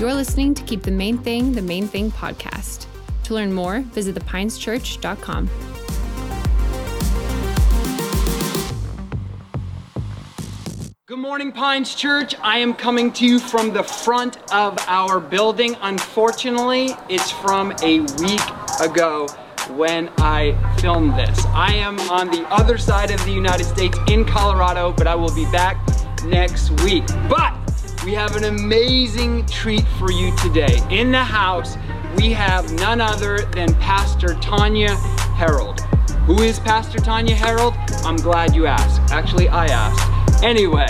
You're listening to Keep the Main Thing the Main Thing podcast. To learn more, visit thepineschurch.com. Good morning, Pines Church. I am coming to you from the front of our building. Unfortunately, it's from a week ago when I filmed this. I am on the other side of the United States in Colorado, but I will be back next week. But we have an amazing treat for you today. In the house, we have none other than Pastor Tanya Harold. Who is Pastor Tanya Harold? I'm glad you asked. Actually, I asked. Anyway,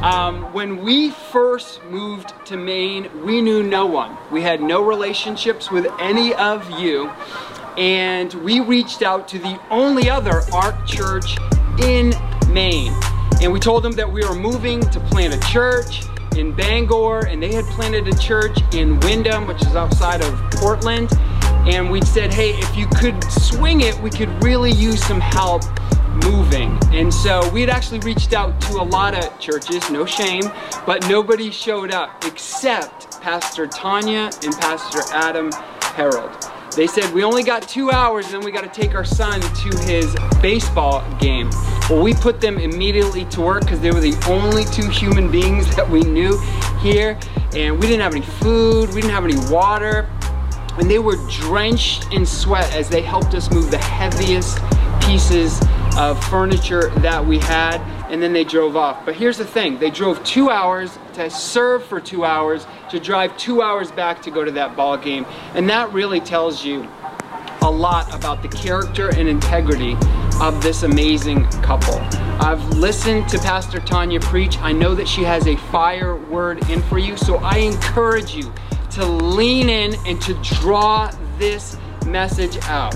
um, when we first moved to Maine, we knew no one. We had no relationships with any of you. And we reached out to the only other ARC church in Maine. And we told them that we were moving to plant a church in Bangor, and they had planted a church in Windham, which is outside of Portland. And we said, hey, if you could swing it, we could really use some help moving. And so we had actually reached out to a lot of churches, no shame, but nobody showed up except Pastor Tanya and Pastor Adam Harold. They said, we only got two hours and then we got to take our son to his baseball game. Well, we put them immediately to work because they were the only two human beings that we knew here. And we didn't have any food, we didn't have any water. And they were drenched in sweat as they helped us move the heaviest pieces of furniture that we had. And then they drove off. But here's the thing they drove two hours to serve for two hours, to drive two hours back to go to that ball game. And that really tells you a lot about the character and integrity of this amazing couple. I've listened to Pastor Tanya preach. I know that she has a fire word in for you. So I encourage you to lean in and to draw this message out.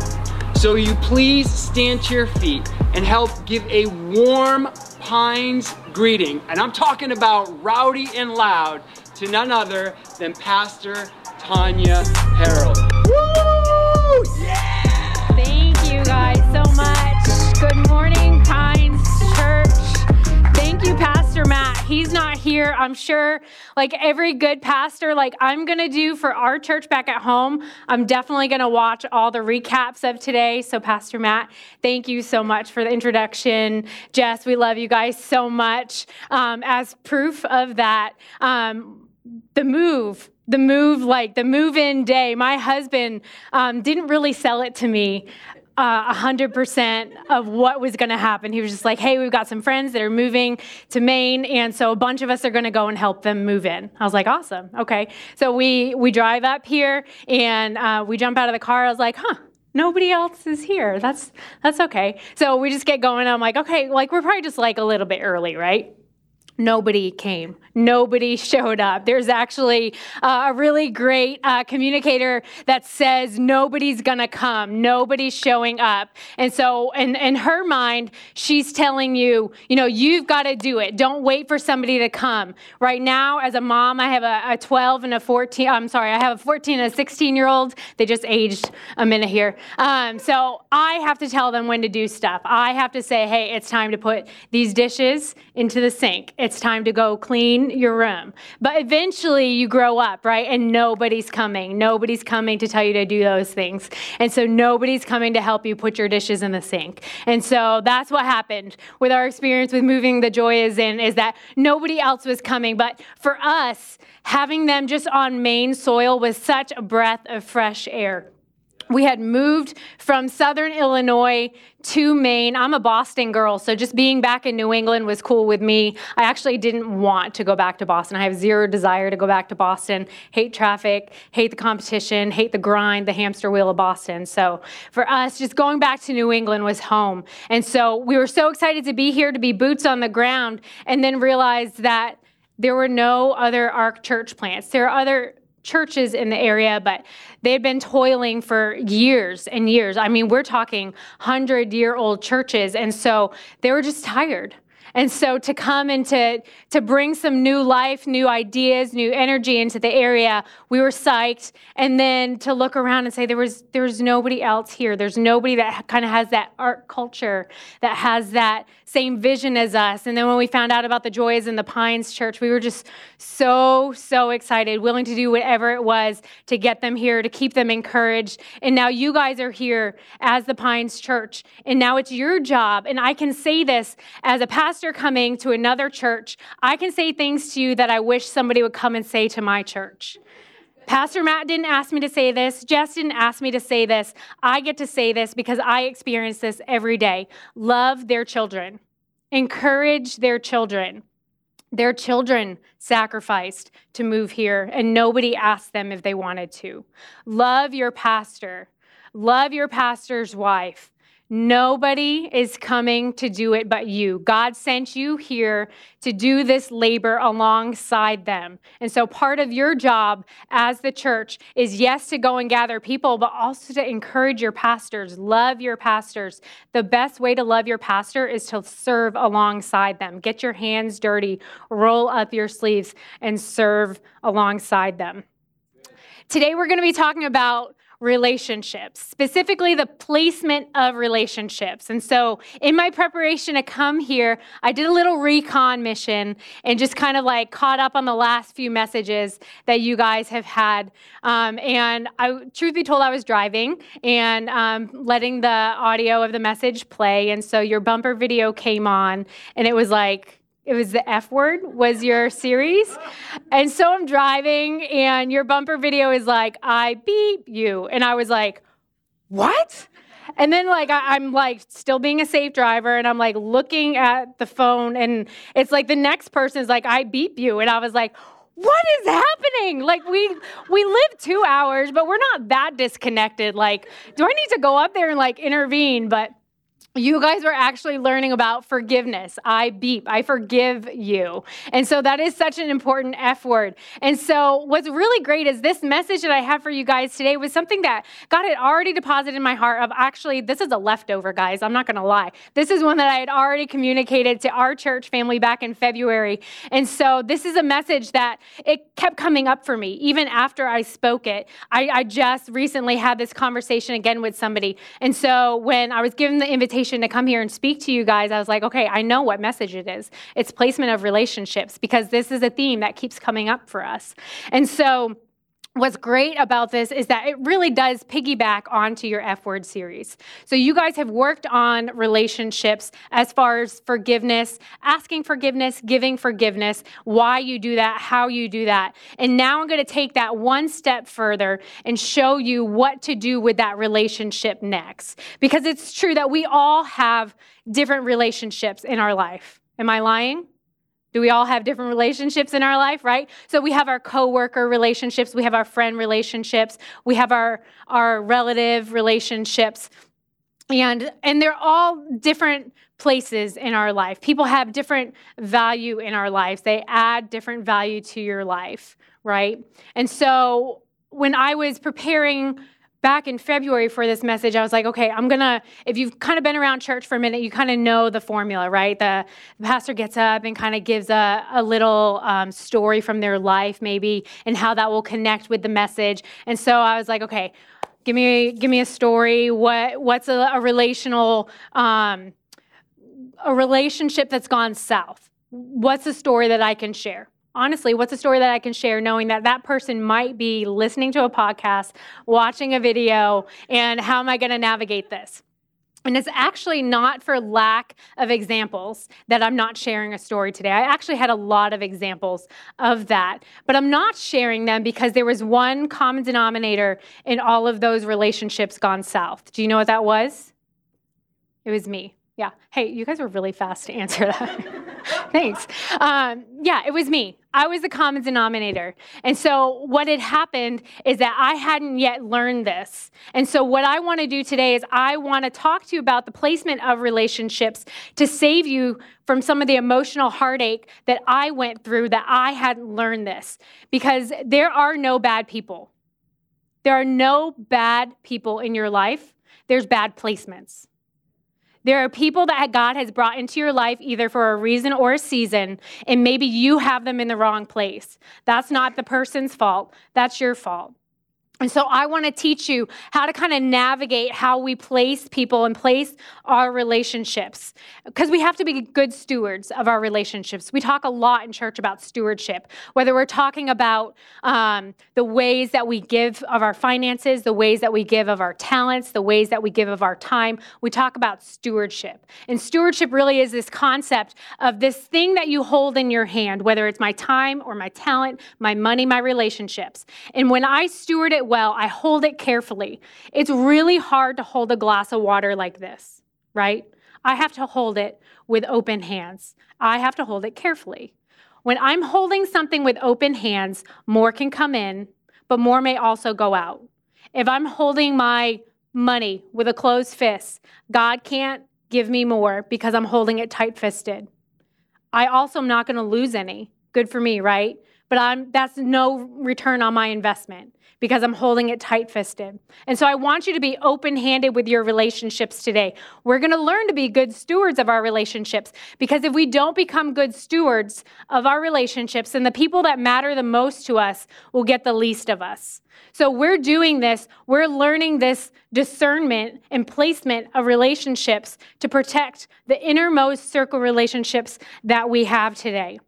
So you please stand to your feet and help give a warm Pines greeting. And I'm talking about rowdy and loud to none other than Pastor Tanya Harold. Woo! Yeah! Thank you guys so much. Good morning, Pines Church. Thank you, Pastor Matt. He's not here. I'm sure, like every good pastor, like I'm going to do for our church back at home, I'm definitely going to watch all the recaps of today. So, Pastor Matt, thank you so much for the introduction. Jess, we love you guys so much. Um, as proof of that, um, the move the move like the move in day my husband um, didn't really sell it to me uh, 100% of what was going to happen. He was just like, hey, we've got some friends that are moving to Maine, and so a bunch of us are going to go and help them move in. I was like, awesome, okay. So we, we drive up here, and uh, we jump out of the car. I was like, huh, nobody else is here. That's, that's okay. So we just get going. I'm like, okay, like we're probably just like a little bit early, right? Nobody came. Nobody showed up. There's actually uh, a really great uh, communicator that says nobody's gonna come, nobody's showing up. And so, in, in her mind, she's telling you, you know, you've got to do it. Don't wait for somebody to come. Right now, as a mom, I have a, a 12 and a 14. I'm sorry, I have a 14 and a 16 year old. They just aged a minute here. Um, so I have to tell them when to do stuff. I have to say, hey, it's time to put these dishes into the sink. It's time to go clean your room. But eventually you grow up, right? And nobody's coming. Nobody's coming to tell you to do those things. And so nobody's coming to help you put your dishes in the sink. And so that's what happened with our experience with moving the joy is in is that nobody else was coming. But for us, having them just on Maine soil was such a breath of fresh air we had moved from southern Illinois to Maine. I'm a Boston girl, so just being back in New England was cool with me. I actually didn't want to go back to Boston. I have zero desire to go back to Boston. Hate traffic, hate the competition, hate the grind, the hamster wheel of Boston. So for us, just going back to New England was home. And so we were so excited to be here, to be boots on the ground, and then realized that there were no other ARC church plants. There are other churches in the area, but they had been toiling for years and years. I mean, we're talking 100 year old churches. And so they were just tired. And so to come and to, to bring some new life, new ideas, new energy into the area, we were psyched. And then to look around and say there was there was nobody else here. There's nobody that kind of has that ARC culture, that has that same vision as us. And then when we found out about the Joys in the Pines Church, we were just so, so excited, willing to do whatever it was to get them here, to keep them encouraged. And now you guys are here as the Pines Church. And now it's your job. And I can say this as a pastor coming to another church, I can say things to you that I wish somebody would come and say to my church. Pastor Matt didn't ask me to say this. Jess didn't ask me to say this. I get to say this because I experience this every day. Love their children, encourage their children. Their children sacrificed to move here, and nobody asked them if they wanted to. Love your pastor. Love your pastor's wife. Nobody is coming to do it but you. God sent you here to do this labor alongside them. And so, part of your job as the church is yes, to go and gather people, but also to encourage your pastors, love your pastors. The best way to love your pastor is to serve alongside them. Get your hands dirty, roll up your sleeves, and serve alongside them. Today, we're going to be talking about relationships, specifically the placement of relationships. And so, in my preparation to come here, I did a little recon mission and just kind of like caught up on the last few messages that you guys have had. Um, and I, truth be told, I was driving and um, letting the audio of the message play. And so, your bumper video came on, and it was like, it was the F word was your series. And so I'm driving and your bumper video is like, I beep you. And I was like, what? And then like I, am like still being a safe driver and I'm like looking at the phone and it's like the next person is like, I beep you. And I was like, what is happening? Like we we live two hours, but we're not that disconnected. Like, do I need to go up there and like intervene? But you guys were actually learning about forgiveness. I beep, I forgive you. And so that is such an important F word. And so what's really great is this message that I have for you guys today was something that God had already deposited in my heart of actually, this is a leftover, guys. I'm not going to lie. This is one that I had already communicated to our church family back in February. And so this is a message that it kept coming up for me even after I spoke it. I, I just recently had this conversation again with somebody. And so when I was given the invitation, invitation to come here and speak to you guys, I was like, okay, I know what message it is. It's placement of relationships because this is a theme that keeps coming up for us. And so, what's great about this is that it really does piggyback onto your F word series. So, you guys have worked on relationships as far as forgiveness, asking forgiveness, giving forgiveness, why you do that, how you do that. And now I'm going to take that one step further and show you what to do with that relationship next. Because it's true that we all have different relationships in our life. Am I lying? Do we all have different relationships in our life, right? So we have our coworker relationships, we have our friend relationships, we have our our relative relationships. And and they're all different places in our life. People have different value in our lives. They add different value to your life, right? And so when I was preparing back in February for this message, I was like, okay, I'm gonna, if you've kind of been around church for a minute, you kind of know the formula, right? The, the, pastor gets up and kind of gives a, a little um, story from their life, maybe, and how that will connect with the message. And so I was like, okay, give me, give me a story. What, what's a, a relational, um, a relationship that's gone south? What's a story that I can share? Honestly, what's a story that I can share knowing that that person might be listening to a podcast, watching a video, and how am I going to navigate this? And it's actually not for lack of examples that I'm not sharing a story today. I actually had a lot of examples of that, but I'm not sharing them because there was one common denominator in all of those relationships gone south. Do you know what that was? It was me. Yeah. Hey, you guys were really fast to answer that. Thanks. Um, yeah, it was me. I was the common denominator. And so, what had happened is that I hadn't yet learned this. And so, what I want to do today is I want to talk to you about the placement of relationships to save you from some of the emotional heartache that I went through that I hadn't learned this. Because there are no bad people. There are no bad people in your life, there's bad placements. There are people that God has brought into your life either for a reason or a season, and maybe you have them in the wrong place. That's not the person's fault, that's your fault. And so I want to teach you how to kind of navigate how we place people and place our relationships because we have to be good stewards of our relationships. We talk a lot in church about stewardship, whether we're talking about um, the ways that we give of our finances, the ways that we give of our talents, the ways that we give of our time. We talk about stewardship. And stewardship really is this concept of this thing that you hold in your hand, whether it's my time or my talent, my money, my relationships. And when I steward it well, I hold it carefully. It's really hard to hold a glass of water like this, right? I have to hold it with open hands. I have to hold it carefully. When I'm holding something with open hands, more can come in, but more may also go out. If I'm holding my money with a closed fist, God can't give me more because I'm holding it tight fisted. I also am not going to lose any. Good for me, right? But I'm that's no return on my investment because I'm holding it tight fisted. And so I want you to be open handed with your relationships today. We're going to learn to be good stewards of our relationships because if we don't become good stewards of our relationships, then the people that matter the most to us will get the least of us. So we're doing this, we're learning this discernment and placement of relationships to protect the innermost circle relationships that we have today.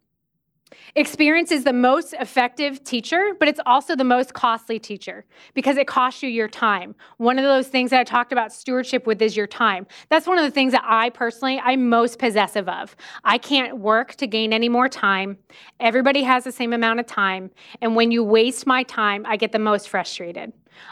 Experience is the most effective teacher, but it's also the most costly teacher because it costs you your time. One of those things that I talked about stewardship with is your time. That's one of the things that I personally, I'm most possessive of. I can't work to gain any more time. Everybody has the same amount of time. And when you waste my time, I get the most frustrated.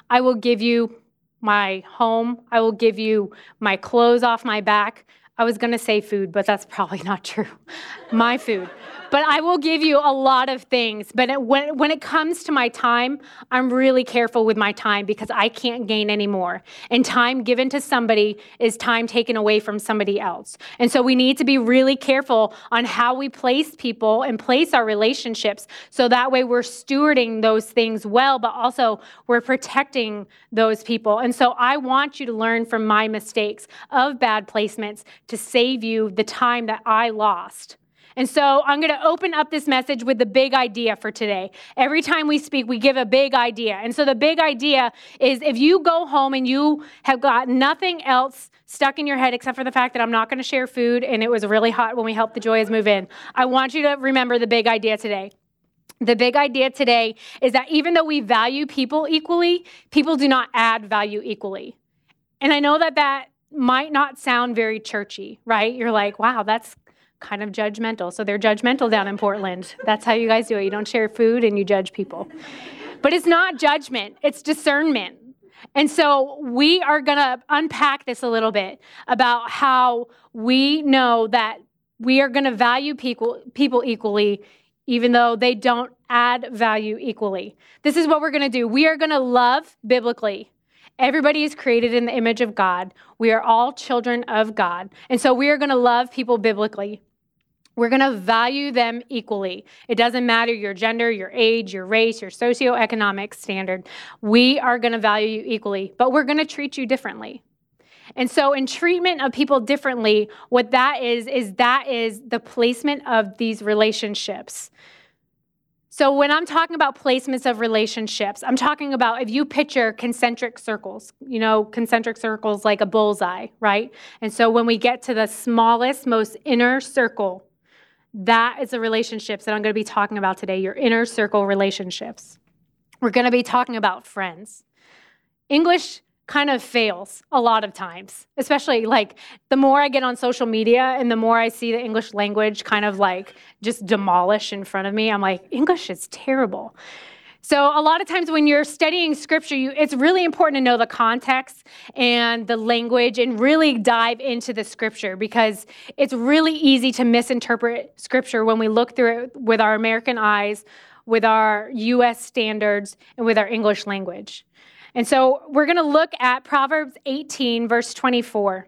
I will give you my home, I will give you my clothes off my back. I was going to say food, but that's probably not true. my food but I will give you a lot of things. But it, when, when it comes to my time, I'm really careful with my time because I can't gain any more. And time given to somebody is time taken away from somebody else. And so we need to be really careful on how we place people and place our relationships so that way we're stewarding those things well, but also we're protecting those people. And so I want you to learn from my mistakes of bad placements to save you the time that I lost. And so I'm going to open up this message with the big idea for today. Every time we speak, we give a big idea. And so the big idea is if you go home and you have got nothing else stuck in your head except for the fact that I'm not going to share food and it was really hot when we helped the Joyas move in, I want you to remember the big idea today. The big idea today is that even though we value people equally, people do not add value equally. And I know that that might not sound very churchy, right? You're like, wow, that's kind of judgmental. So they're judgmental down in Portland. That's how you guys do it. You don't share food and you judge people. But it's not judgment, it's discernment. And so we are going to unpack this a little bit about how we know that we are going to value people, equally, even though they don't add value equally. This is what we're going to do. We are going to love biblically. Everybody is created in the image of God. We are all children of God. And so we are going to love people biblically. We're going to value them equally. It doesn't matter your gender, your age, your race, your socioeconomic standard. We are going to value you equally, but we're going to treat you differently. And so, in treatment of people differently, what that is, is that is the placement of these relationships. So, when I'm talking about placements of relationships, I'm talking about if you picture concentric circles, you know, concentric circles like a bullseye, right? And so, when we get to the smallest, most inner circle, that is the relationships that I'm going to be talking about today, your inner circle relationships. We're going to be talking about friends. English kind of fails a lot of times, especially like the more I get on social media and the more I see the English language kind of like just demolish in front of me, I'm like, English is terrible. So a lot of times when you're studying scripture, you, it's really important to know the context and the language and really dive into the scripture because it's really easy to misinterpret scripture when we look through it with our American eyes, with our US standards, and with our English language. And so we're going to look at Proverbs 18 verse 24.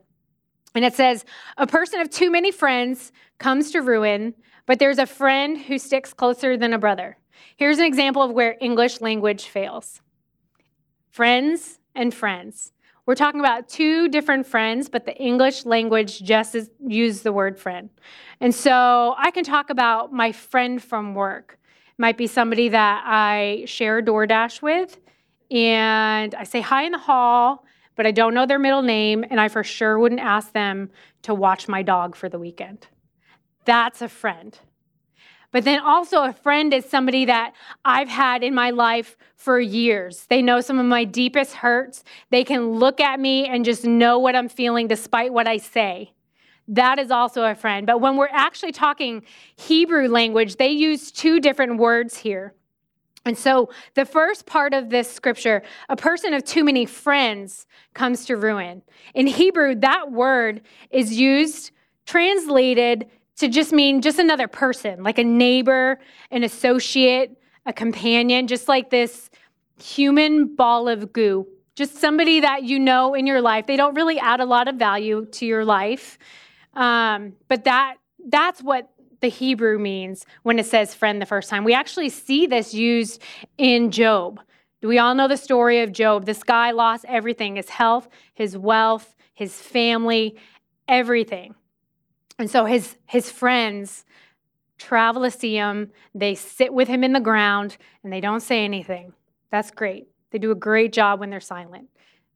And it says, "A person of too many friends comes to ruin, but there's a friend who sticks closer than a brother." Here's an example of where English language fails friends and friends. We're talking about two different friends, but the English language just is, use the word friend. And so I can talk about my friend from work. It might be somebody that I share DoorDash with, and I say hi in the hall, but I don't know their middle name, and I for sure wouldn't ask them to watch my dog for the weekend. That's a friend. But then also, a friend is somebody that I've had in my life for years. They know some of my deepest hurts. They can look at me and just know what I'm feeling despite what I say. That is also a friend. But when we're actually talking Hebrew language, they use two different words here. And so, the first part of this scripture, a person of too many friends comes to ruin. In Hebrew, that word is used, translated to just mean just another person, like a neighbor, an associate, a companion, just like this human ball of goo. Just somebody that you know in your life. They don't really add a lot of value to your life. Um, but that that's what the Hebrew means when it says friend the first time. We actually see this used in Job. Do we all know the story of Job? This guy lost everything his health, his wealth, his family, everything. And so his, his friends travel to see him. They sit with him in the ground and they don't say anything. That's great. They do a great job when they're silent.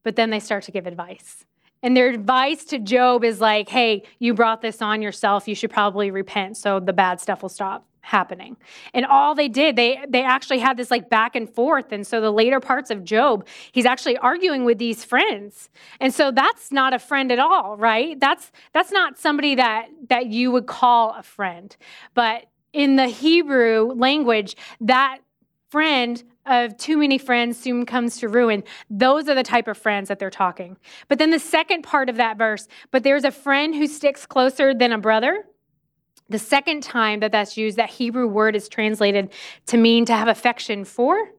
But then they start to give advice. And their advice to Job is like, hey, you brought this on yourself. You should probably repent so the bad stuff will stop happening. And all they did, they they actually had this like back and forth. And so the later parts of Job, he's actually arguing with these friends. And so that's not a friend at all, right? That's that's not somebody that that you would call a friend. But in the Hebrew language, that friend of too many friends soon comes to ruin. Those are the type of friends that they're talking. But then the second part of that verse, but there's a friend who sticks closer than a brother. The second time that that's used, that Hebrew word is translated to mean to have affection for.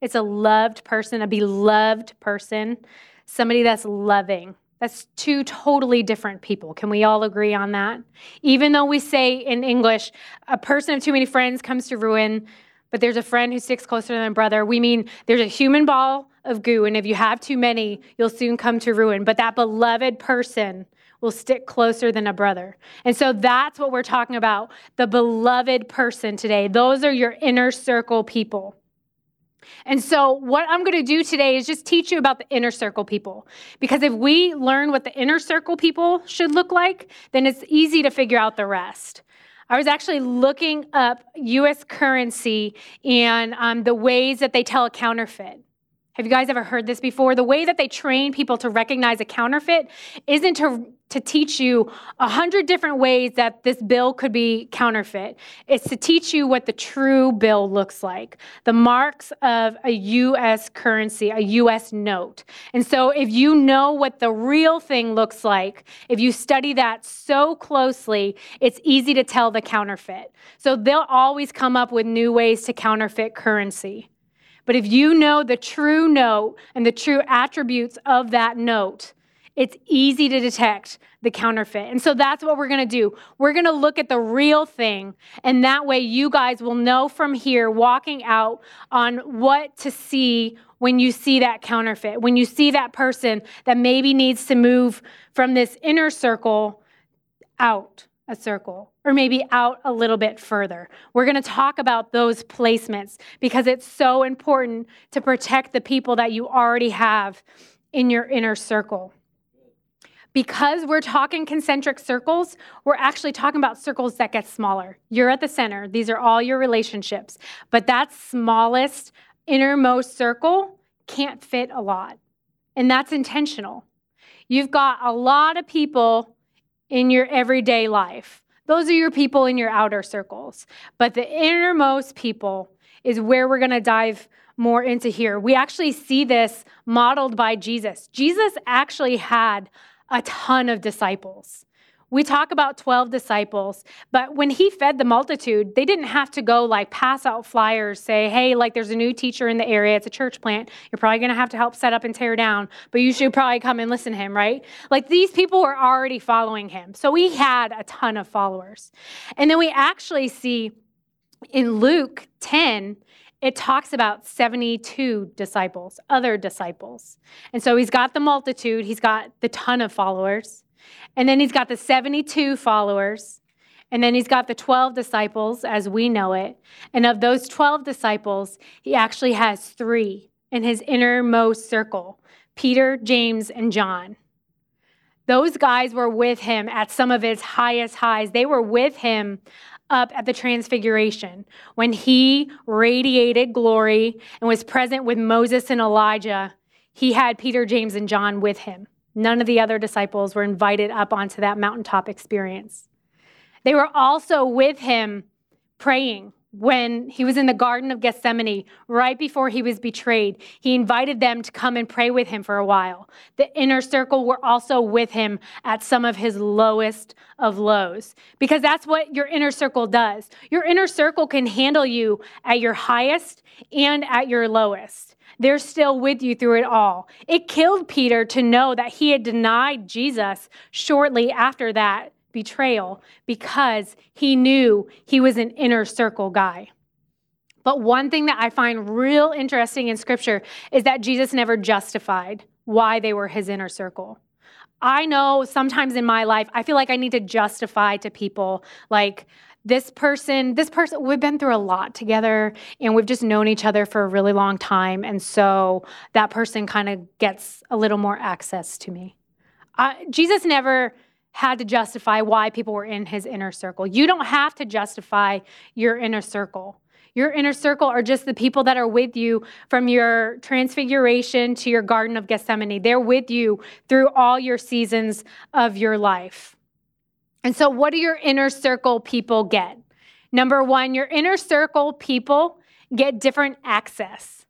It's a loved person, a beloved person, somebody that's loving. That's two totally different people. Can we all agree on that? Even though we say in English, a person of too many friends comes to ruin, but there's a friend who sticks closer than a brother. We mean there's a human ball of goo, and if you have too many, you'll soon come to ruin. But that beloved person will stick closer than a brother. And so that's what we're talking about the beloved person today. Those are your inner circle people. And so, what I'm going to do today is just teach you about the inner circle people. Because if we learn what the inner circle people should look like, then it's easy to figure out the rest. I was actually looking up US currency and um, the ways that they tell a counterfeit. Have you guys ever heard this before? The way that they train people to recognize a counterfeit isn't to, to teach you a hundred different ways that this bill could be counterfeit. It's to teach you what the true bill looks like, the marks of a US currency, a US note. And so if you know what the real thing looks like, if you study that so closely, it's easy to tell the counterfeit. So they'll always come up with new ways to counterfeit currency. But if you know the true note and the true attributes of that note, it's easy to detect the counterfeit. And so that's what we're going to do. We're going to look at the real thing. And that way, you guys will know from here, walking out, on what to see when you see that counterfeit, when you see that person that maybe needs to move from this inner circle out a circle or maybe out a little bit further. We're going to talk about those placements because it's so important to protect the people that you already have in your inner circle. Because we're talking concentric circles, we're actually talking about circles that get smaller. You're at the center, these are all your relationships, but that smallest, innermost circle can't fit a lot. And that's intentional. You've got a lot of people in your everyday life. Those are your people in your outer circles. But the innermost people is where we're going to dive more into here. We actually see this modeled by Jesus. Jesus actually had a ton of disciples. We talk about 12 disciples, but when he fed the multitude, they didn't have to go like pass out flyers, say, hey, like there's a new teacher in the area, it's a church plant. You're probably gonna have to help set up and tear down, but you should probably come and listen to him, right? Like these people were already following him. So he had a ton of followers. And then we actually see in Luke 10, it talks about 72 disciples, other disciples. And so he's got the multitude, he's got the ton of followers, and then he's got the 72 followers, and then he's got the 12 disciples as we know it. And of those 12 disciples, he actually has three in his innermost circle Peter, James, and John. Those guys were with him at some of his highest highs. They were with him up at the Transfiguration when he radiated glory and was present with Moses and Elijah. He had Peter, James, and John with him. None of the other disciples were invited up onto that mountaintop experience. They were also with him praying when he was in the Garden of Gethsemane, right before he was betrayed, he invited them to come and pray with him for a while. The inner circle were also with him at some of his lowest of lows, because that's what your inner circle does. Your inner circle can handle you at your highest and at your lowest. They're still with you through it all. It killed Peter to know that he had denied Jesus shortly after that betrayal because he knew he was an inner circle guy. But one thing that I find real interesting in scripture is that Jesus never justified why they were his inner circle. I know sometimes in my life, I feel like I need to justify to people, like, this person, this person, we've been through a lot together and we've just known each other for a really long time. And so that person kind of gets a little more access to me. Jesus never had to justify why people were in his inner circle. You don't have to justify your inner circle. Your inner circle are just the people that are with you from your transfiguration to your Garden of Gethsemane. They're with you through all your seasons of your life. And so, what do your inner circle people get? Number one, your inner circle people get different access.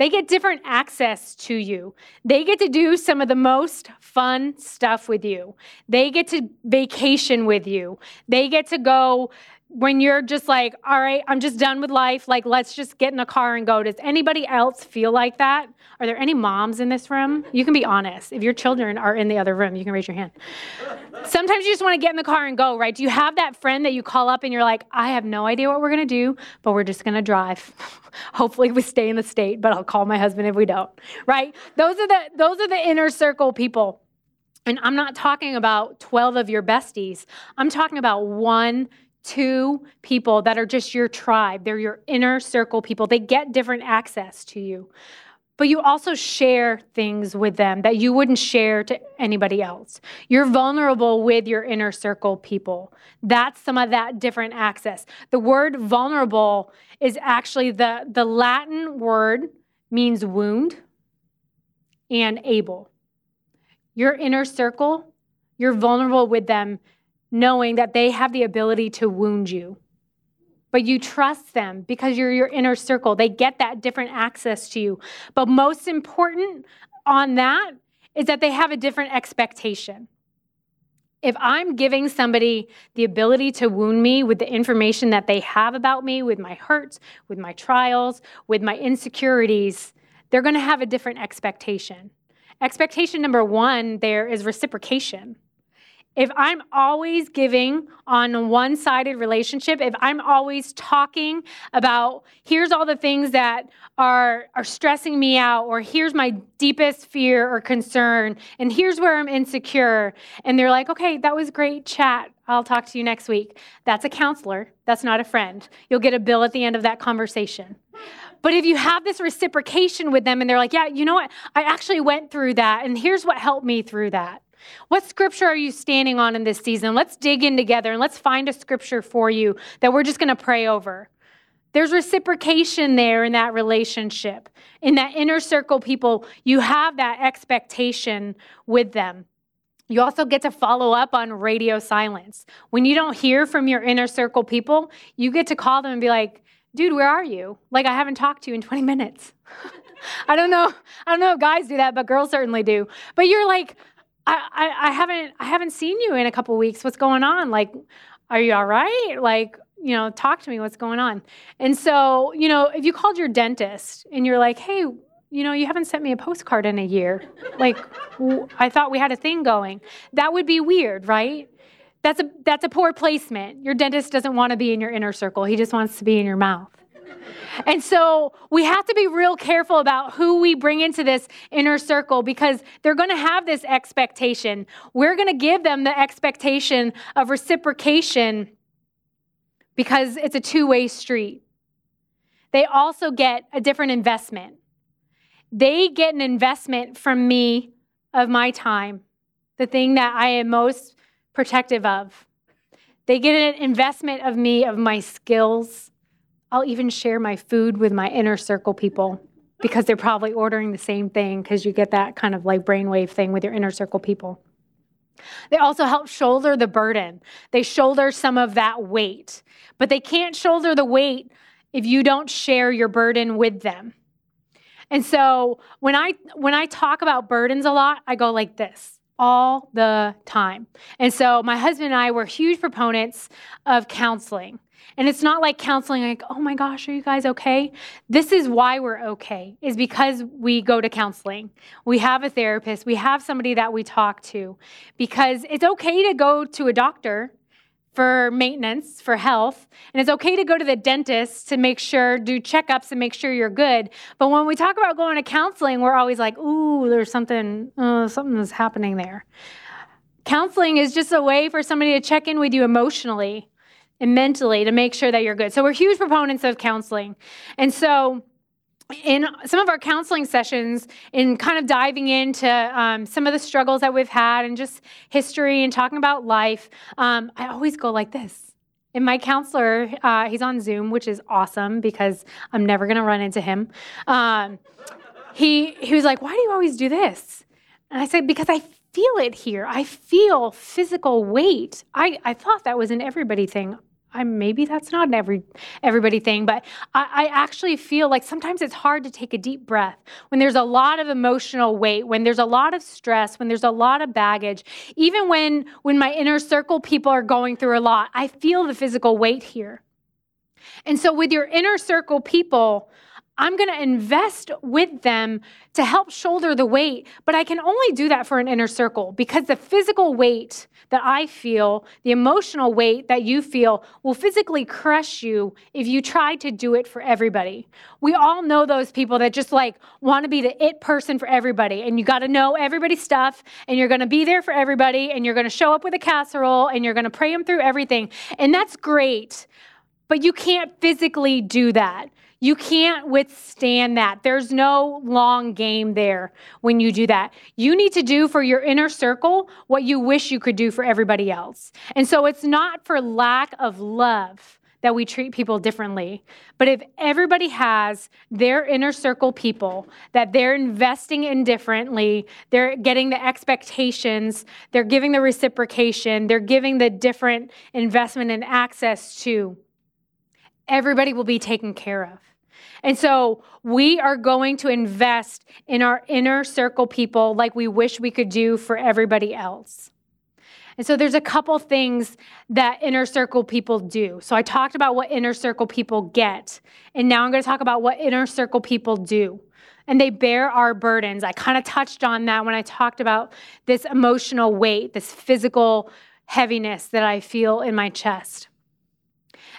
They get different access to you. They get to do some of the most fun stuff with you. They get to vacation with you. They get to go when you're just like, all right, I'm just done with life. Like, let's just get in a car and go. Does anybody else feel like that? Are there any moms in this room? You can be honest. If your children are in the other room, you can raise your hand. Sometimes you just want to get in the car and go, right? Do you have that friend that you call up and you're like, I have no idea what we're going to do, but we're just going to drive. Hopefully we stay in the state, but I'll call my husband if we don't. Right? Those are the those are the inner circle people. And I'm not talking about 12 of your besties. I'm talking about one two people that are just your tribe. They're your inner circle people. They get different access to you. But you also share things with them that you wouldn't share to anybody else. You're vulnerable with your inner circle people. That's some of that different access. The word vulnerable is actually the, the Latin word means wound and able. Your inner circle, you're vulnerable with them knowing that they have the ability to wound you. But you trust them because you're your inner circle. They get that different access to you. But most important on that is that they have a different expectation. If I'm giving somebody the ability to wound me with the information that they have about me, with my hurts, with my trials, with my insecurities, they're to have a different expectation. Expectation number one there is reciprocation if I'm always giving on a one sided relationship, if I'm always talking about here's all the things that are, are stressing me out, or here's my deepest fear or concern, and here's where I'm insecure, and they're like, okay, that was great chat. I'll talk to you next week. That's a counselor, that's not a friend. You'll get a bill at the end of that conversation. But if you have this reciprocation with them and they're like, yeah, you know what? I actually went through that, and here's what helped me through that what scripture are you standing on in this season? Let's dig in together and let's find a scripture for you that we're just going to pray over. There's reciprocation there in that relationship. In that inner circle, people, you have that expectation with them. You also get to follow up on radio silence. When you don't hear from your inner circle people, you get to call them and be like, dude, where are you? Like, I haven't talked to you in 20 minutes. I don't know. I don't know if guys do that, but girls certainly do. But you're like, I, I, haven't I haven't seen you in a couple weeks. What's going on? Like, are you all right? Like, you know, talk to me. What's going on? And so, you know, if you called your dentist and you're like, hey, you know, you haven't sent me a postcard in a year. Like, I thought we had a thing going. That would be weird, right? That's a that's a poor placement. Your dentist doesn't want to be in your inner circle. He just wants to be in your mouth. And so we have to be real careful about who we bring into this inner circle because they're going to have this expectation. We're going to give them the expectation of reciprocation because it's a two way street. They also get a different investment. They get an investment from me of my time, the thing that I am most protective of. They get an investment of me, of my skills. I'll even share my food with my inner circle people because they're probably ordering the same thing because you get that kind of like brainwave thing with your inner circle people. They also help shoulder the burden. They shoulder some of that weight, but they can't shoulder the weight if you don't share your burden with them. And so when I when I talk about burdens a lot, I go like this all the time. And so my husband and I were huge proponents of counseling. And it's not like counseling, like, oh my gosh, are you guys okay? This is why we're okay, is because we go to counseling. We have a therapist, we have somebody that we talk to, because it's okay to go to a doctor for maintenance, for health. And it's okay to go to the dentist to make sure, do checkups and make sure you're good. But when we talk about going to counseling, we're always like, ooh, there's something, uh, something is happening there. Counseling is just a way for somebody to check in with you emotionally and mentally to make sure that you're good. So we're huge proponents of counseling. And so in some of our counseling sessions, in kind of diving into um, some of the struggles that we've had and just history and talking about life, um, I always go like this. And my counselor, uh, he's on Zoom, which is awesome because I'm never going to run into him. Um, he, he was like, Why do you always do this? And I said, Because I feel it here. I feel physical weight. I, I thought that was an everybody thing. I maybe that's not an every everybody thing, but I, I, actually feel like sometimes it's hard to take a deep breath when there's a lot of emotional weight, when there's a lot of stress, when there's a lot of baggage. Even when when my inner circle people are going through a lot, I feel the physical weight here. And so with your inner circle people, I'm going to invest with them to help shoulder the weight, but I can only do that for an inner circle because the physical weight that I feel, the emotional weight that you feel, will physically crush you if you try to do it for everybody. We all know those people that just like want to be the it person for everybody, and you got to know everybody's stuff, and you're going to be there for everybody, and you're going to show up with a casserole, and you're going to pray them through everything. And that's great, but you can't physically do that. You can't withstand that. There's no long game there when you do that. You need to do for your inner circle what you wish you could do for everybody else. And so it's not for lack of love that we treat people differently. But if everybody has their inner circle people that they're investing in differently, they're getting the expectations, they're giving the reciprocation, they're giving the different investment and access to, everybody will be taken care of. And so we are going to invest in our inner circle people like we wish we could do for everybody else. And so there's a couple things that inner circle people do. So I talked about what inner circle people get. And now I'm going to talk about what inner circle people do. And they bear our burdens. I kind of touched on that when I talked about this emotional weight, this physical heaviness that I feel in my chest.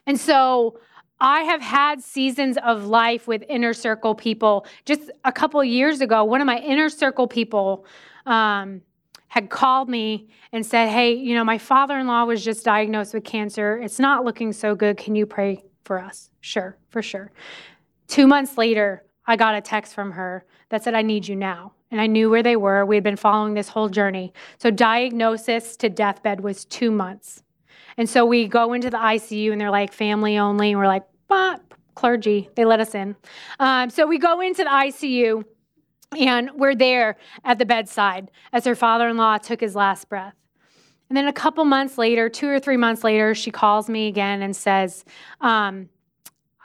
And so I have had seasons of life with inner circle people. Just a couple years ago, one of my inner circle people um, had called me and said, Hey, you know, my father in law was just diagnosed with cancer. It's not looking so good. Can you pray for us? Sure, for sure. Two months later, I got a text from her that said, I need you now. And I knew where they were. We had been following this whole journey. So, diagnosis to deathbed was two months. And so we go into the ICU and they're like family only. And we're like, clergy, they let us in. Um, so we go into the ICU and we're there at the bedside as her father in law took his last breath. And then a couple months later, two or three months later, she calls me again and says, um,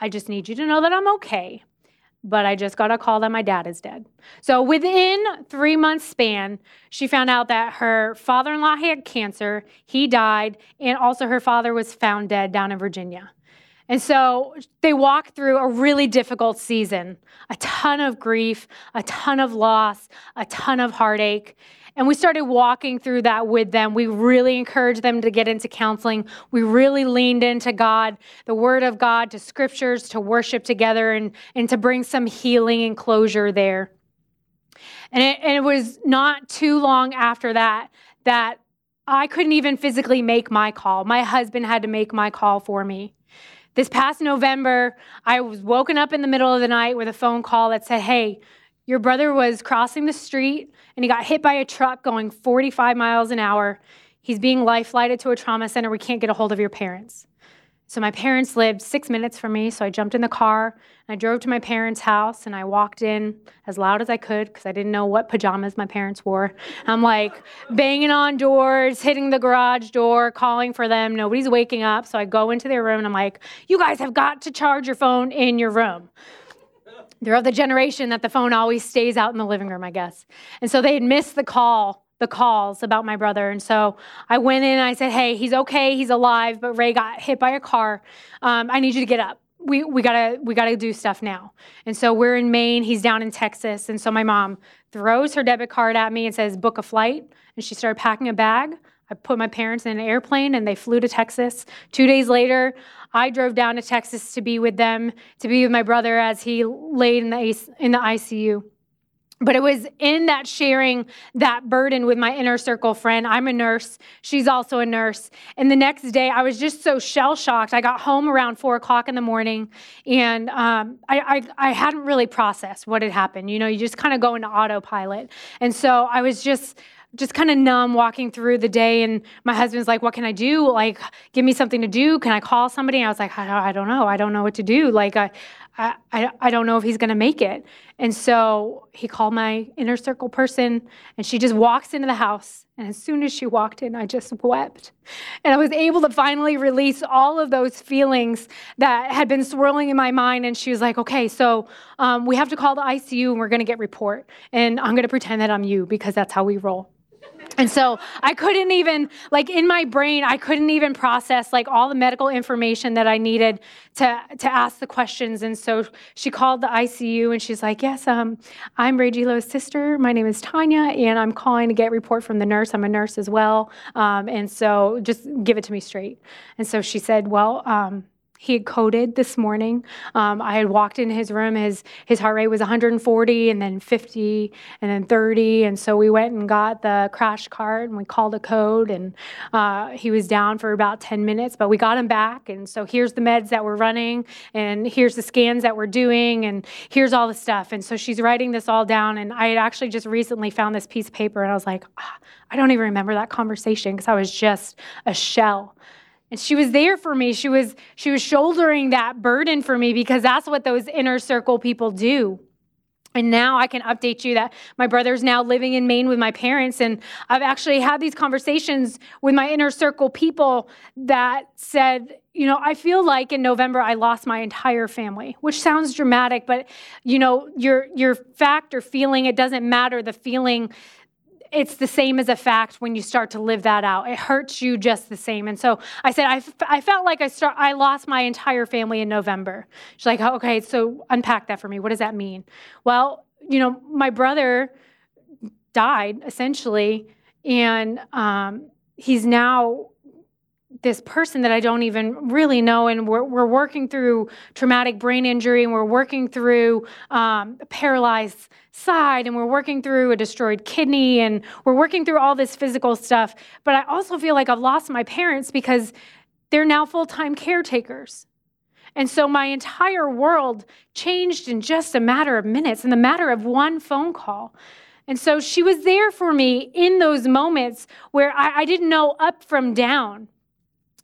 I just need you to know that I'm okay. But I just got a call that my dad is dead. So within three months span, she found out that her father-in-law had cancer, he died, and also her father was found dead down in Virginia. And so they walk through a really difficult season, a ton of grief, a ton of loss, a ton of heartache. And we started walking through that with them. We really encouraged them to get into counseling. We really leaned into God, the Word of God, to scriptures, to worship together, and, and to bring some healing and closure there. And it, and it was not too long after that that I couldn't even physically make my call. My husband had to make my call for me. This past November, I was woken up in the middle of the night with a phone call that said, Hey, your brother was crossing the street and he got hit by a truck going 45 miles an hour. He's being life flighted to a trauma center. We can't get a hold of your parents. So my parents lived six minutes from me. So I jumped in the car and I drove to my parents' house and I walked in as loud as I could because I didn't know what pajamas my parents wore. I'm like banging on doors, hitting the garage door, calling for them. Nobody's waking up. So I go into their room and I'm like, you guys have got to charge your phone in your room. They're of the generation that the phone always stays out in the living room, I guess. And so they had missed the call the calls about my brother. And so I went in and I said, Hey, he's okay, he's alive, but Ray got hit by a car. Um, I need you to get up. We, we gotta we gotta do stuff now. And so we're in Maine, he's down in Texas. And so my mom throws her debit card at me and says, book a flight. And she started packing a bag. I put my parents in an airplane and they flew to Texas. Two days later, I drove down to Texas to be with them, to be with my brother as he laid in the, in the ICU but it was in that sharing that burden with my inner circle friend. I'm a nurse. She's also a nurse. And the next day, I was just so shell shocked. I got home around four o'clock in the morning, and um, I, I, I hadn't really processed what had happened. You know, you just kind of go into autopilot. And so I was just just kind of numb walking through the day and my husband's like what can i do like give me something to do can i call somebody and i was like i, I don't know i don't know what to do like I, I, I, don't know if he's going to make it. And so he called my inner circle person, and she just walks into the house. And as soon as she walked in, I just wept. And I was able to finally release all of those feelings that had been swirling in my mind. And she was like, okay, so um, we have to call the ICU and we're going to get report. And I'm going to pretend that I'm you because that's how we roll. And so I couldn't even, like in my brain, I couldn't even process like all the medical information that I needed to, to ask the questions. And so she called the ICU and she's like, Yes, um, I'm Ray Gilo's sister. My name is Tanya, and I'm calling to get report from the nurse. I'm a nurse as well. Um, and so just give it to me straight. And so she said, Well, um, he had coded this morning. Um, I had walked in his room. His his heart rate was 140, and then 50, and then 30. And so we went and got the crash cart, and we called a code. And uh, he was down for about 10 minutes, but we got him back. And so here's the meds that we're running, and here's the scans that we're doing, and here's all the stuff. And so she's writing this all down. And I had actually just recently found this piece of paper, and I was like, oh, I don't even remember that conversation because I was just a shell and she was there for me she was she was shouldering that burden for me because that's what those inner circle people do and now I can update you that my brother's now living in Maine with my parents. And I've actually had these conversations with my inner circle people that said, you know, I feel like in November I lost my entire family, which sounds dramatic, but you know, your your fact or feeling, it doesn't matter. The feeling it's the same as a fact when you start to live that out. It hurts you just the same. And so I said, I, I felt like I, start, I lost my entire family in November. She's like, okay, so unpack that for me. What does that mean? Well, you know, my brother died essentially, and um, he's now this person that I don't even really know, and we're, we're working through traumatic brain injury, and we're working through um, a paralyzed side, and we're working through a destroyed kidney, and we're working through all this physical stuff. But I also feel like I've lost my parents because they're now full time caretakers. And so my entire world changed in just a matter of minutes, in the matter of one phone call. And so she was there for me in those moments where I, I didn't know up from down.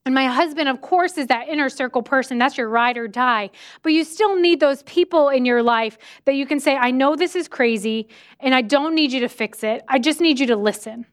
And my husband, of course, is that inner circle person. That's your ride or die. But you still need those people in your life that you can say, I know this is crazy and I don't need you to fix it. I just need you to listen.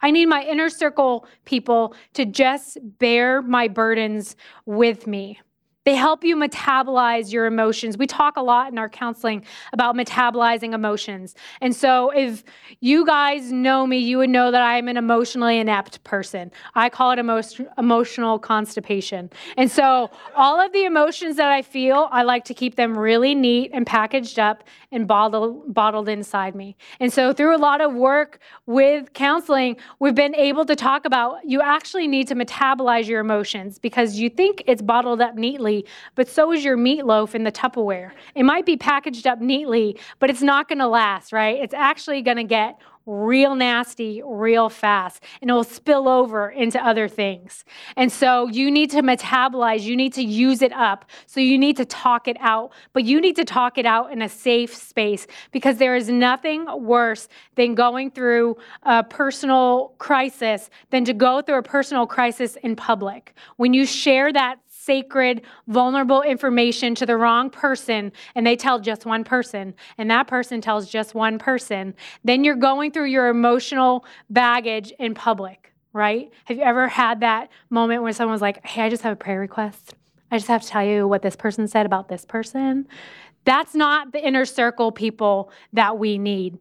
I need my inner circle people to just bear my burdens with me. They help you metabolize your emotions. We talk a lot in our counseling about metabolizing emotions. And so, if you guys know me, you would know that I am an emotionally inept person. I call it emo- emotional constipation. And so, all of the emotions that I feel, I like to keep them really neat and packaged up and bottled, bottled inside me. And so, through a lot of work with counseling, we've been able to talk about you actually need to metabolize your emotions because you think it's bottled up neatly but so is your meatloaf in the Tupperware. It might be packaged up neatly, but it's not going to last, right? It's actually going to get real nasty real fast and it will spill over into other things. And so you need to metabolize, you need to use it up. So you need to talk it out, but you need to talk it out in a safe space because there is nothing worse than going through a personal crisis than to go through a personal crisis in public. When you share that sacred, vulnerable information to the wrong person and they tell just one person and that person tells just one person, then you're going through your emotional baggage in public, right? Have you ever had that moment where someone's like, hey, I just have a prayer request? I just have to tell you what this person said about this person. That's not the inner circle people that we need.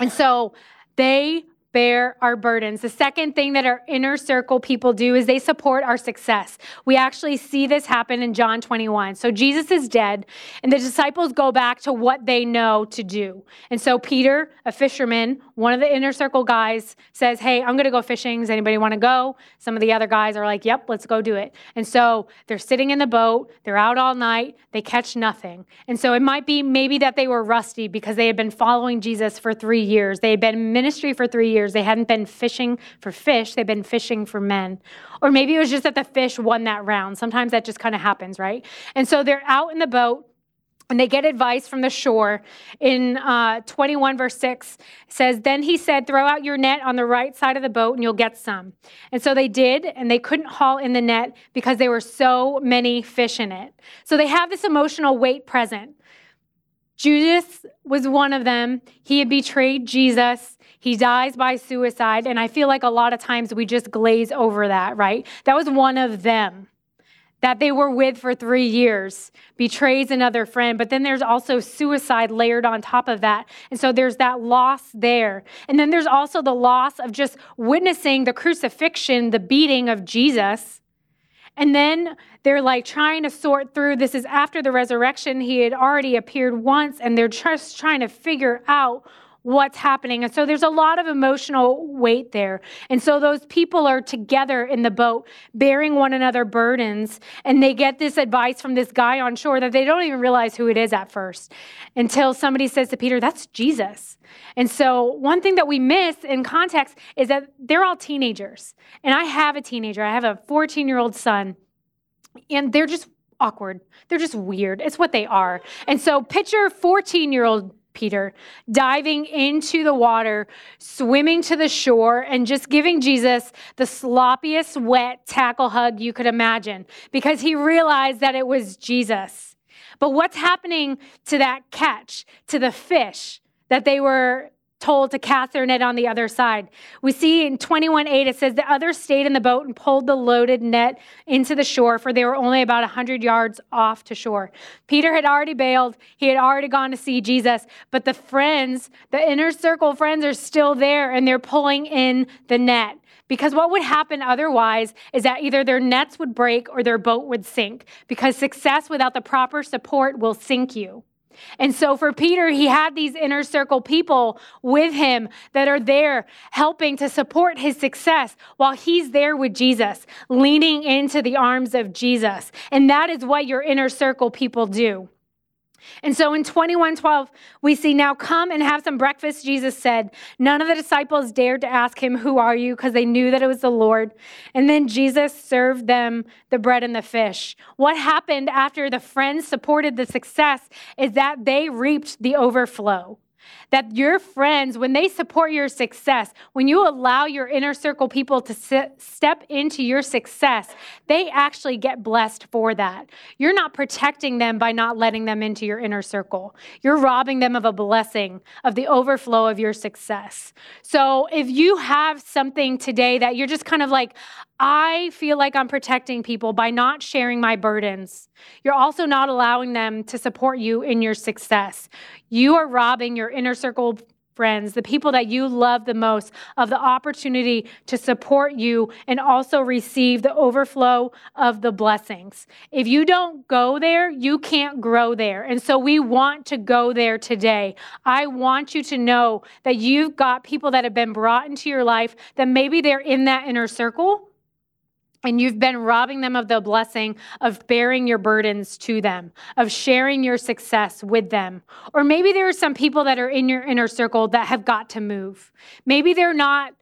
And so they bear our burdens. The second thing that our inner circle people do is they support our success. We actually see this happen in John 21. So Jesus is dead, and the disciples go back to what they know to do. And so Peter, a fisherman, one of the inner circle guys, says, Hey, I'm going to go fishing. Does anybody want to go? Some of the other guys are like, Yep, let's go do it. And so they're sitting in the boat, they're out all night, they catch nothing. And so it might be maybe that they were rusty because they had been following Jesus for three years, they had been in ministry for three years years. They hadn't been fishing for fish, they've been fishing for men. Or maybe it was just that the fish won that round. Sometimes that just kind of happens, right? And so they're out in the boat and they get advice from the shore in uh, 21 verse 6 says then he said throw out your net on the right side of the boat and you'll get some and so they did and they couldn't haul in the net because there were so many fish in it so they have this emotional weight present judas was one of them he had betrayed jesus he dies by suicide. And I feel like a lot of times we just glaze over that, right? That was one of them that they were with for three years, betrays another friend. But then there's also suicide layered on top of that. And so there's that loss there. And then there's also the loss of just witnessing the crucifixion, the beating of Jesus. And then they're like trying to sort through this is after the resurrection. He had already appeared once, and they're just trying to figure out what's happening. And so there's a lot of emotional weight there. And so those people are together in the boat, bearing one another burdens, and they get this advice from this guy on shore that they don't even realize who it is at first until somebody says to Peter, That's Jesus. And so one thing that we miss in context is that they're all teenagers. And I have a teenager, I have a 14 year old son, and they're just awkward. They're just weird. It's what they are. And so picture 14 year old Peter, diving into the water, swimming to the shore, and just giving Jesus the sloppiest, wet tackle hug you could imagine because he realized that it was Jesus. But what's happening to that catch, to the fish that they were told to cast their net on the other side. We see in 21 8, it says the others stayed in the boat and pulled the loaded net into the shore, for they were only about 100 yards off to shore. Peter had already bailed, he had already gone to see Jesus, but the friends, the inner circle friends, are still there and they're pulling in the net. Because what would happen otherwise is that either their nets would break or their boat would sink, because success without the proper support will sink you. And so for Peter, he had these inner circle people with him that are there helping to support his success while he's there with Jesus, leaning into the arms of Jesus. And that is what your inner circle people do. And so in 21:12, we see now come and have some breakfast, Jesus said. None of the disciples dared to ask him, Who are you? because they knew that it was the Lord. And then Jesus served them the bread and the fish. What happened after the friends supported the success is that they reaped the overflow. That your friends, when they support your success, when you allow your inner circle people to sit, step into your success, they actually get blessed for that. You're not protecting them by not letting them into your inner circle. You're robbing them of a blessing, of the overflow of your success. So if you have something today that you're just kind of like, I feel like I'm protecting people by not sharing my burdens. You're also not allowing them to support you in your success. You are robbing your inner circle friends, the people that you love the most, of the opportunity to support you and also receive the overflow of the blessings. If you don't go there, you can't grow there. And so we want to go there today. I want you to know that you've got people that have been brought into your life that maybe they're in that inner circle and you've been robbing them of the blessing of bearing your burdens to them, of sharing your success with them. Or maybe there are some people that are in your inner circle that have got to move. Maybe they're not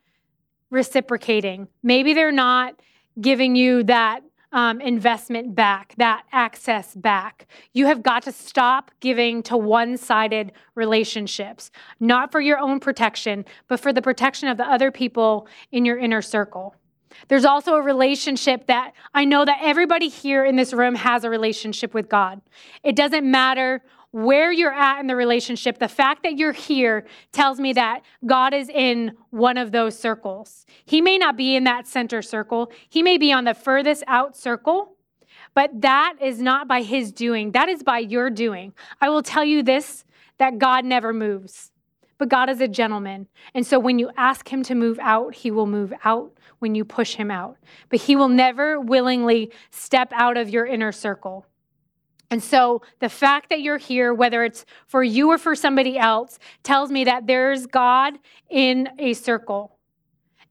reciprocating. Maybe they're not giving you that um, investment back, that access back. You have got to stop giving to one sided relationships, not for your own protection, but for the protection of the other people in your inner circle. There's also a relationship that I know that everybody here in this room has a relationship with God. It doesn't matter where you're at in the relationship, the fact that you're here tells me that God is in one of those circles. He may not be in that center circle, He may be on the furthest out circle, but that is not by His doing. That is by your doing. I will tell you this that God never moves. But God is a gentleman. And so when you ask him to move out, he will move out when you push him out. But he will never willingly step out of your inner circle. And so the fact that you're here, whether it's for you or for somebody else, tells me that there's God in a circle.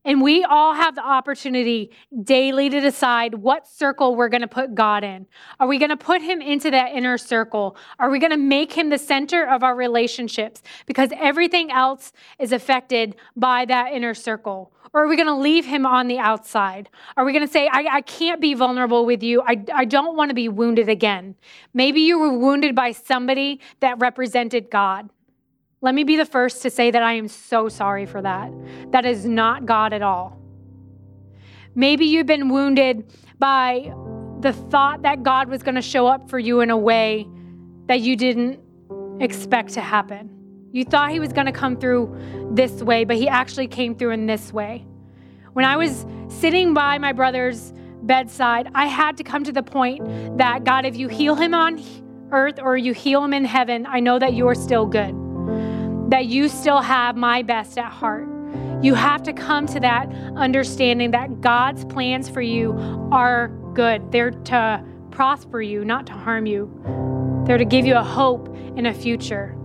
And we all have the opportunity daily to decide what circle we're going to put God in. Are we going to put him into that inner circle? Are we going to make him the center of our relationships? Because everything else is affected by that inner circle. Or are we going to leave him on the outside? Are we going to say, I, I can't be vulnerable with you. I, I don't want to be wounded again. Maybe you were wounded by somebody that represented God. Let me be the first to say that I am so sorry for that. That is not God at all. Maybe you've been wounded by the thought that God was going to show up for you in a way that you didn't expect to happen. You thought he was going to come through this way, but he actually came through in this way. When I was sitting by my brother's bedside, I had to come to the point that God, if you heal him on earth or you heal him in heaven, I know that you are still good that you still have my best at heart. You have to come to that understanding that God's plans for you are good. They're to prosper you, not to harm you. They're to give you a hope and a future.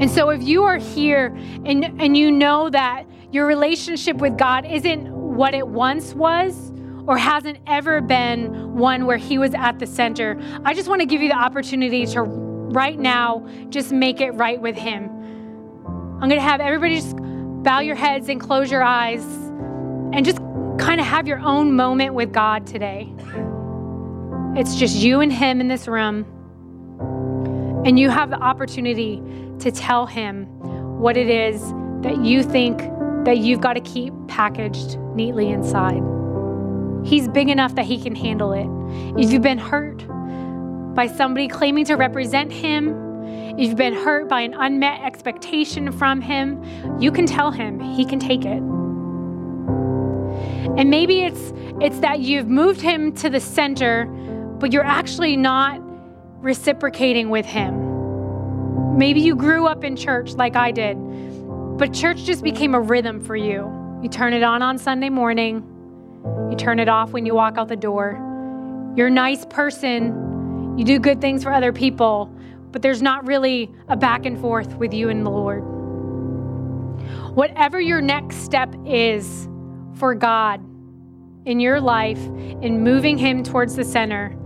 And so if you are here and, and you know that your relationship with God isn't what it once was, or hasn't ever been one where He was at the center, I just want to give you the opportunity to right now just make it right with Him. I'm going to have everybody just bow your heads and close your eyes and just kind of have your own moment with God today. It's just you and Him in this room. And you have the opportunity to tell Him what it is that you think that you've got to keep packaged neatly inside. He's big enough that He can handle it. If you've been hurt by somebody claiming to represent Him, you've been hurt by an unmet expectation from him, you can tell him he can take it. And maybe it's it's that you've moved him to the center, but you're actually not reciprocating with him. Maybe you grew up in church like I did, but church just became a rhythm for you. You turn it on on Sunday morning, you turn it off when you walk out the door. You're a nice person, you do good things for other people, but there's not really a back and forth with you and the Lord. Whatever your next step is for God in your life, in moving Him towards the center,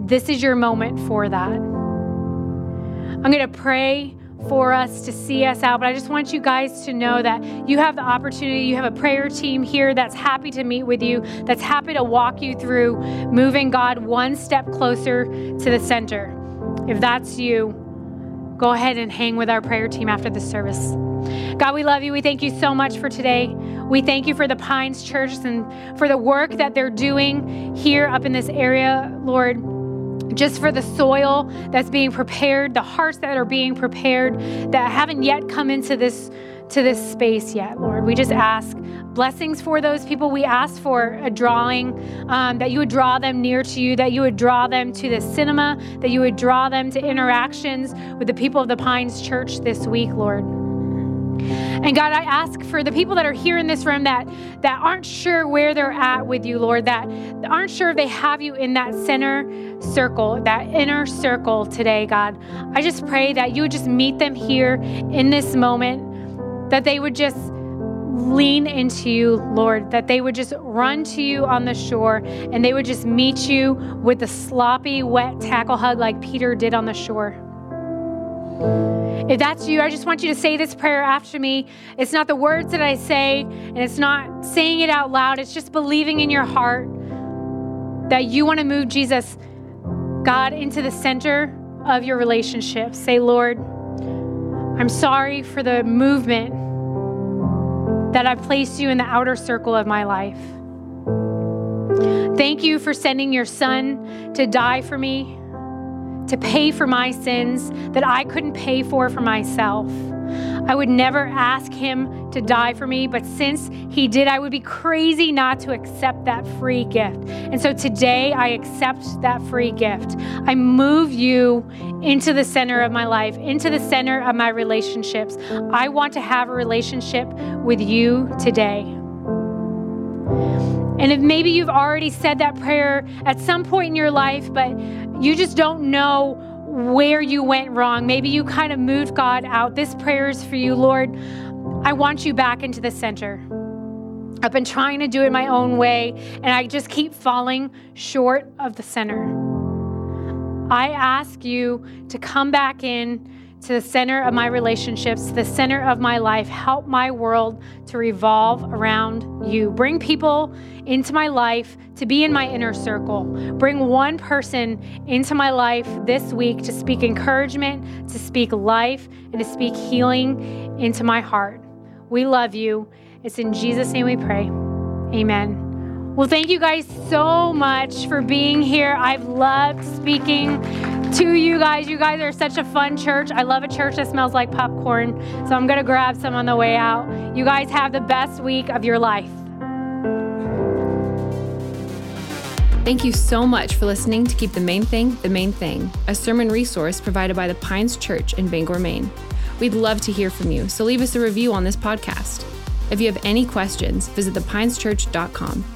this is your moment for that. I'm going to pray for us to see us out, but I just want you guys to know that you have the opportunity. You have a prayer team here that's happy to meet with you, that's happy to walk you through moving God one step closer to the center. If that's you, go ahead and hang with our prayer team after the service. God, we love you. We thank you so much for today. We thank you for the Pines Church and for the work that they're doing here up in this area, Lord. Just for the soil that's being prepared, the hearts that are being prepared that haven't yet come into this to this space yet, Lord. We just ask blessings for those people. We ask for a drawing, um, that you would draw them near to you, that you would draw them to the cinema, that you would draw them to interactions with the people of the Pines Church this week, Lord. And God, I ask for the people that are here in this room that that aren't sure where they're at with you, Lord, that aren't sure if they have you in that center circle, that inner circle today, God. I just pray that you would just meet them here in this moment, that they would just lean into you, Lord, that they would just run to you on the shore and they would just meet you with the sloppy, wet tackle hug like Peter did on the shore. If that's you, I just want you to say this prayer after me. It's not the words that I say, and it's not saying it out loud. It's just believing in your heart that you want to move Jesus, God, into the center of your relationship. Say, Lord, I'm sorry for the movement that I've placed you in the outer circle of my life. Thank you for sending your son to die for me to pay for my sins that I couldn't pay for for myself. I would never ask him to die for me, but since he did, I would be crazy not to accept that free gift. And so today I accept that free gift. I move you into the center of my life, into the center of my relationships. I want to have a relationship with you today. And if maybe you've already said that prayer at some point in your life, but you just don't know where you went wrong. Maybe you kind of moved God out. This prayer is for you, Lord. I want you back into the center. I've been trying to do it my own way, and I just keep falling short of the center. I ask you to come back in to the center of my relationships, to the center of my life. Help my world to revolve around you. Bring people into my life to be in my inner circle. Bring one person into my life this week to speak encouragement, to speak life, and to speak healing into my heart. We love you. It's in Jesus' name we pray. Amen. Well, thank you guys so much for being here. I've loved speaking to you guys. You guys are such a fun church. I love a church that smells like popcorn. So I'm going to grab some on the way out. You guys have the best week of your life. Thank you so much for listening to Keep the Main Thing the Main Thing, a sermon resource provided by the Pines Church in Bangor, Maine. We'd love to hear from you, so leave us a review on this podcast. If you have any questions, visit thepineschurch.com.